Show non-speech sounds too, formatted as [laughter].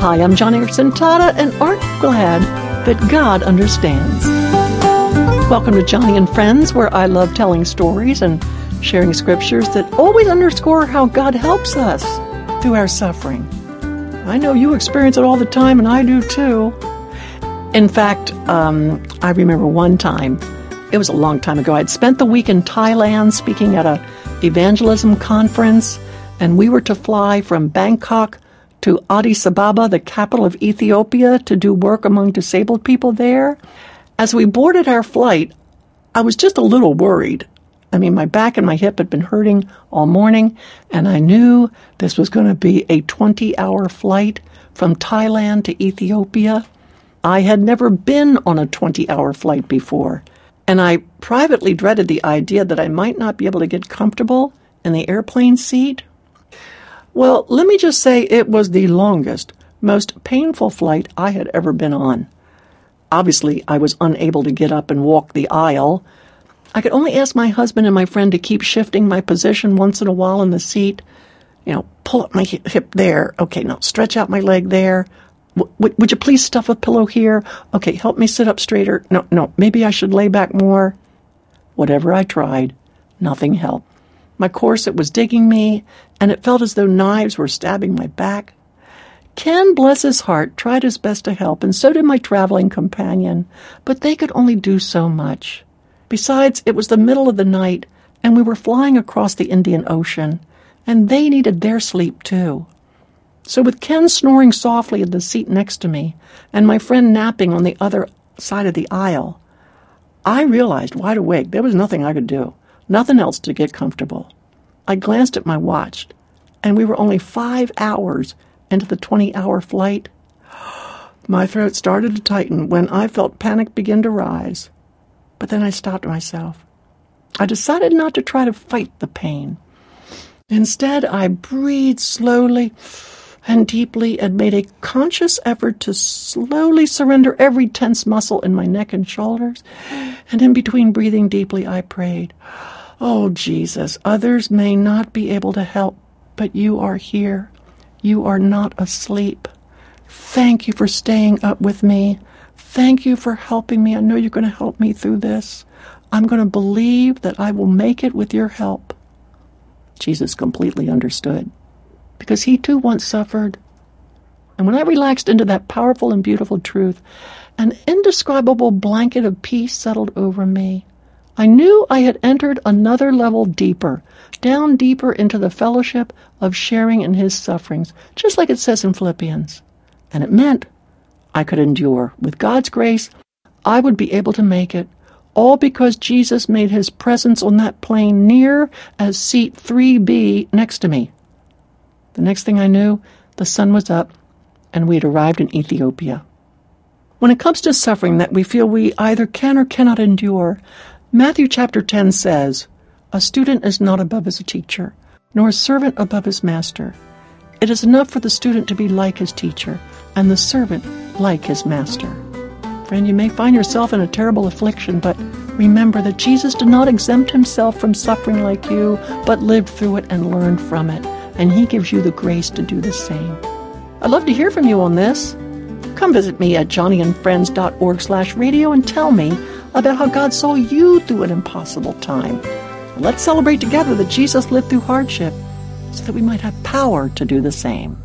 Hi, I'm Joni Eareckson Tada, and aren't glad that God understands. Welcome to Joni and Friends, where I love telling stories and sharing scriptures that always underscore how God helps us through our suffering. I know you experience it all the time, and I do too. In fact, um, I remember one time, it was a long time ago, I'd spent the week in Thailand speaking at a evangelism conference, and we were to fly from Bangkok to Addis Ababa, the capital of Ethiopia, to do work among disabled people there. As we boarded our flight, I was just a little worried. I mean, my back and my hip had been hurting all morning, and I knew this was going to be a 20 hour flight from Thailand to Ethiopia. I had never been on a 20 hour flight before, and I privately dreaded the idea that I might not be able to get comfortable in the airplane seat. Well, let me just say it was the longest, most painful flight I had ever been on. Obviously, I was unable to get up and walk the aisle. I could only ask my husband and my friend to keep shifting my position once in a while in the seat. You know, pull up my hip there. Okay, now stretch out my leg there. W- would you please stuff a pillow here? Okay, help me sit up straighter. No, no, maybe I should lay back more. Whatever I tried, nothing helped. My corset was digging me, and it felt as though knives were stabbing my back. Ken, bless his heart, tried his best to help, and so did my traveling companion, but they could only do so much. Besides, it was the middle of the night, and we were flying across the Indian Ocean, and they needed their sleep too. So, with Ken snoring softly in the seat next to me, and my friend napping on the other side of the aisle, I realized wide awake there was nothing I could do, nothing else to get comfortable. I glanced at my watch, and we were only five hours into the 20 hour flight. [gasps] My throat started to tighten when I felt panic begin to rise. But then I stopped myself. I decided not to try to fight the pain. Instead, I breathed slowly and deeply and made a conscious effort to slowly surrender every tense muscle in my neck and shoulders. And in between breathing deeply, I prayed, Oh, Jesus, others may not be able to help, but you are here. You are not asleep. Thank you for staying up with me. Thank you for helping me. I know you're going to help me through this. I'm going to believe that I will make it with your help. Jesus completely understood because he too once suffered. And when I relaxed into that powerful and beautiful truth, an indescribable blanket of peace settled over me. I knew I had entered another level deeper, down deeper into the fellowship of sharing in his sufferings, just like it says in Philippians. And it meant I could endure. With God's grace, I would be able to make it, all because Jesus made his presence on that plane near as seat 3B next to me. The next thing I knew, the sun was up and we had arrived in Ethiopia. When it comes to suffering that we feel we either can or cannot endure, Matthew chapter 10 says, A student is not above his teacher, nor a servant above his master. It is enough for the student to be like his teacher, and the servant like his master. Friend, you may find yourself in a terrible affliction, but remember that Jesus did not exempt himself from suffering like you, but lived through it and learned from it, and he gives you the grace to do the same. I'd love to hear from you on this. Come visit me at joniandfriends.org slash radio and tell me about how God saw you through an impossible time. Let's celebrate together that Jesus lived through hardship so that we might have power to do the same.